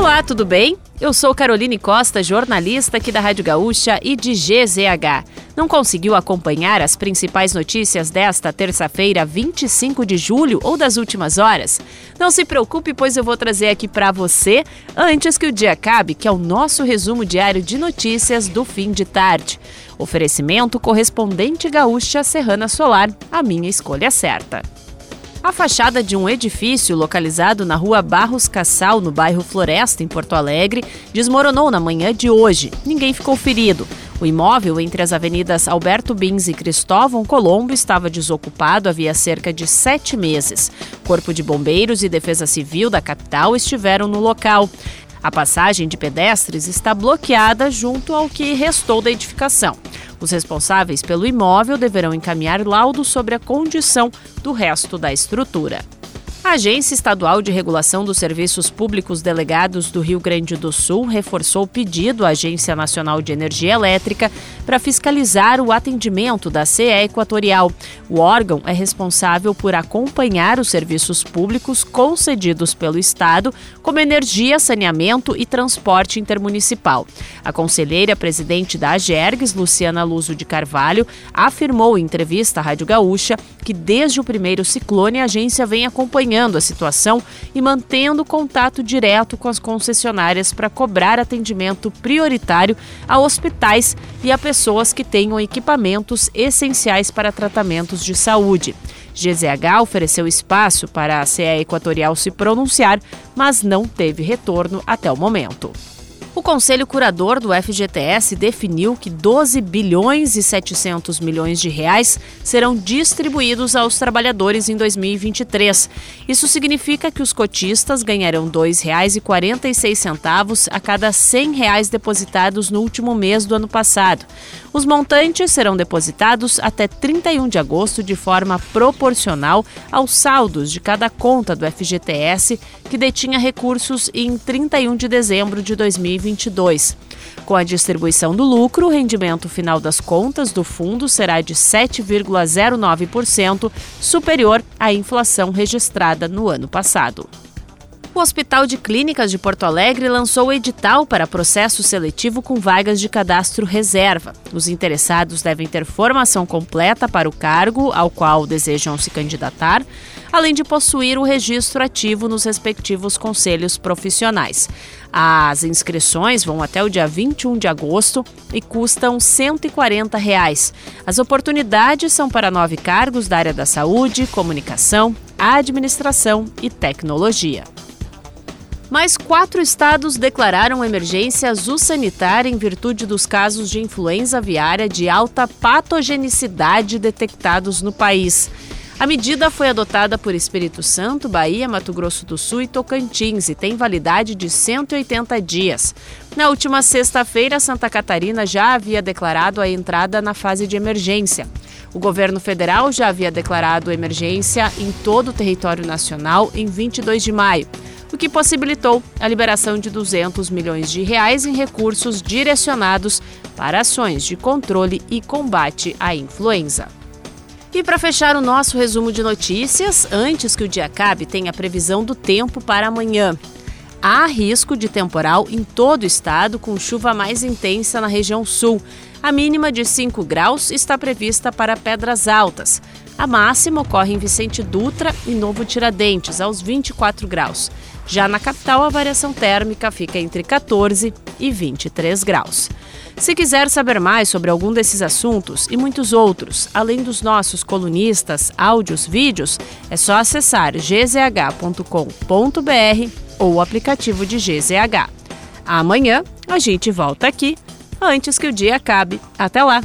Olá, tudo bem? Eu sou Caroline Costa, jornalista aqui da Rádio Gaúcha e de GZH. Não conseguiu acompanhar as principais notícias desta terça-feira, 25 de julho ou das últimas horas? Não se preocupe, pois eu vou trazer aqui para você antes que o dia acabe, que é o nosso resumo diário de notícias do fim de tarde. Oferecimento correspondente gaúcha Serrana Solar, a minha escolha certa. A fachada de um edifício localizado na rua Barros Cassal, no bairro Floresta, em Porto Alegre, desmoronou na manhã de hoje. Ninguém ficou ferido. O imóvel entre as avenidas Alberto Bins e Cristóvão Colombo estava desocupado havia cerca de sete meses. Corpo de Bombeiros e Defesa Civil da capital estiveram no local. A passagem de pedestres está bloqueada junto ao que restou da edificação. Os responsáveis pelo imóvel deverão encaminhar laudo sobre a condição do resto da estrutura. A Agência Estadual de Regulação dos Serviços Públicos Delegados do Rio Grande do Sul reforçou o pedido à Agência Nacional de Energia Elétrica para fiscalizar o atendimento da CE Equatorial. O órgão é responsável por acompanhar os serviços públicos concedidos pelo Estado, como energia, saneamento e transporte intermunicipal. A conselheira presidente da AGERGS, Luciana Luso de Carvalho, afirmou em entrevista à Rádio Gaúcha que desde o primeiro ciclone a agência vem acompanhando acompanhando a situação e mantendo contato direto com as concessionárias para cobrar atendimento prioritário a hospitais e a pessoas que tenham equipamentos essenciais para tratamentos de saúde. GZH ofereceu espaço para a CE Equatorial se pronunciar, mas não teve retorno até o momento. O Conselho Curador do FGTS definiu que 12 bilhões e 700 milhões de reais serão distribuídos aos trabalhadores em 2023. Isso significa que os cotistas ganharão R$ 2,46 a cada 100 reais depositados no último mês do ano passado. Os montantes serão depositados até 31 de agosto de forma proporcional aos saldos de cada conta do FGTS que detinha recursos em 31 de dezembro de 2022. Com a distribuição do lucro, o rendimento final das contas do fundo será de 7,09%, superior à inflação registrada no ano passado. O Hospital de Clínicas de Porto Alegre lançou o edital para processo seletivo com vagas de cadastro reserva. Os interessados devem ter formação completa para o cargo ao qual desejam se candidatar, além de possuir o registro ativo nos respectivos conselhos profissionais. As inscrições vão até o dia 21 de agosto e custam 140 reais. As oportunidades são para nove cargos da área da saúde, comunicação, administração e tecnologia. Mais quatro estados declararam emergência azul sanitária em virtude dos casos de influenza aviária de alta patogenicidade detectados no país. A medida foi adotada por Espírito Santo, Bahia, Mato Grosso do Sul e Tocantins e tem validade de 180 dias. Na última sexta-feira, Santa Catarina já havia declarado a entrada na fase de emergência. O governo federal já havia declarado emergência em todo o território nacional em 22 de maio o que possibilitou a liberação de 200 milhões de reais em recursos direcionados para ações de controle e combate à influenza. E para fechar o nosso resumo de notícias, antes que o dia acabe, tem a previsão do tempo para amanhã. Há risco de temporal em todo o estado, com chuva mais intensa na região sul. A mínima de 5 graus está prevista para Pedras Altas. A máxima ocorre em Vicente Dutra e Novo Tiradentes, aos 24 graus. Já na capital, a variação térmica fica entre 14 e 23 graus. Se quiser saber mais sobre algum desses assuntos e muitos outros, além dos nossos colunistas, áudios, vídeos, é só acessar gzh.com.br ou o aplicativo de GZH. Amanhã a gente volta aqui antes que o dia acabe. Até lá!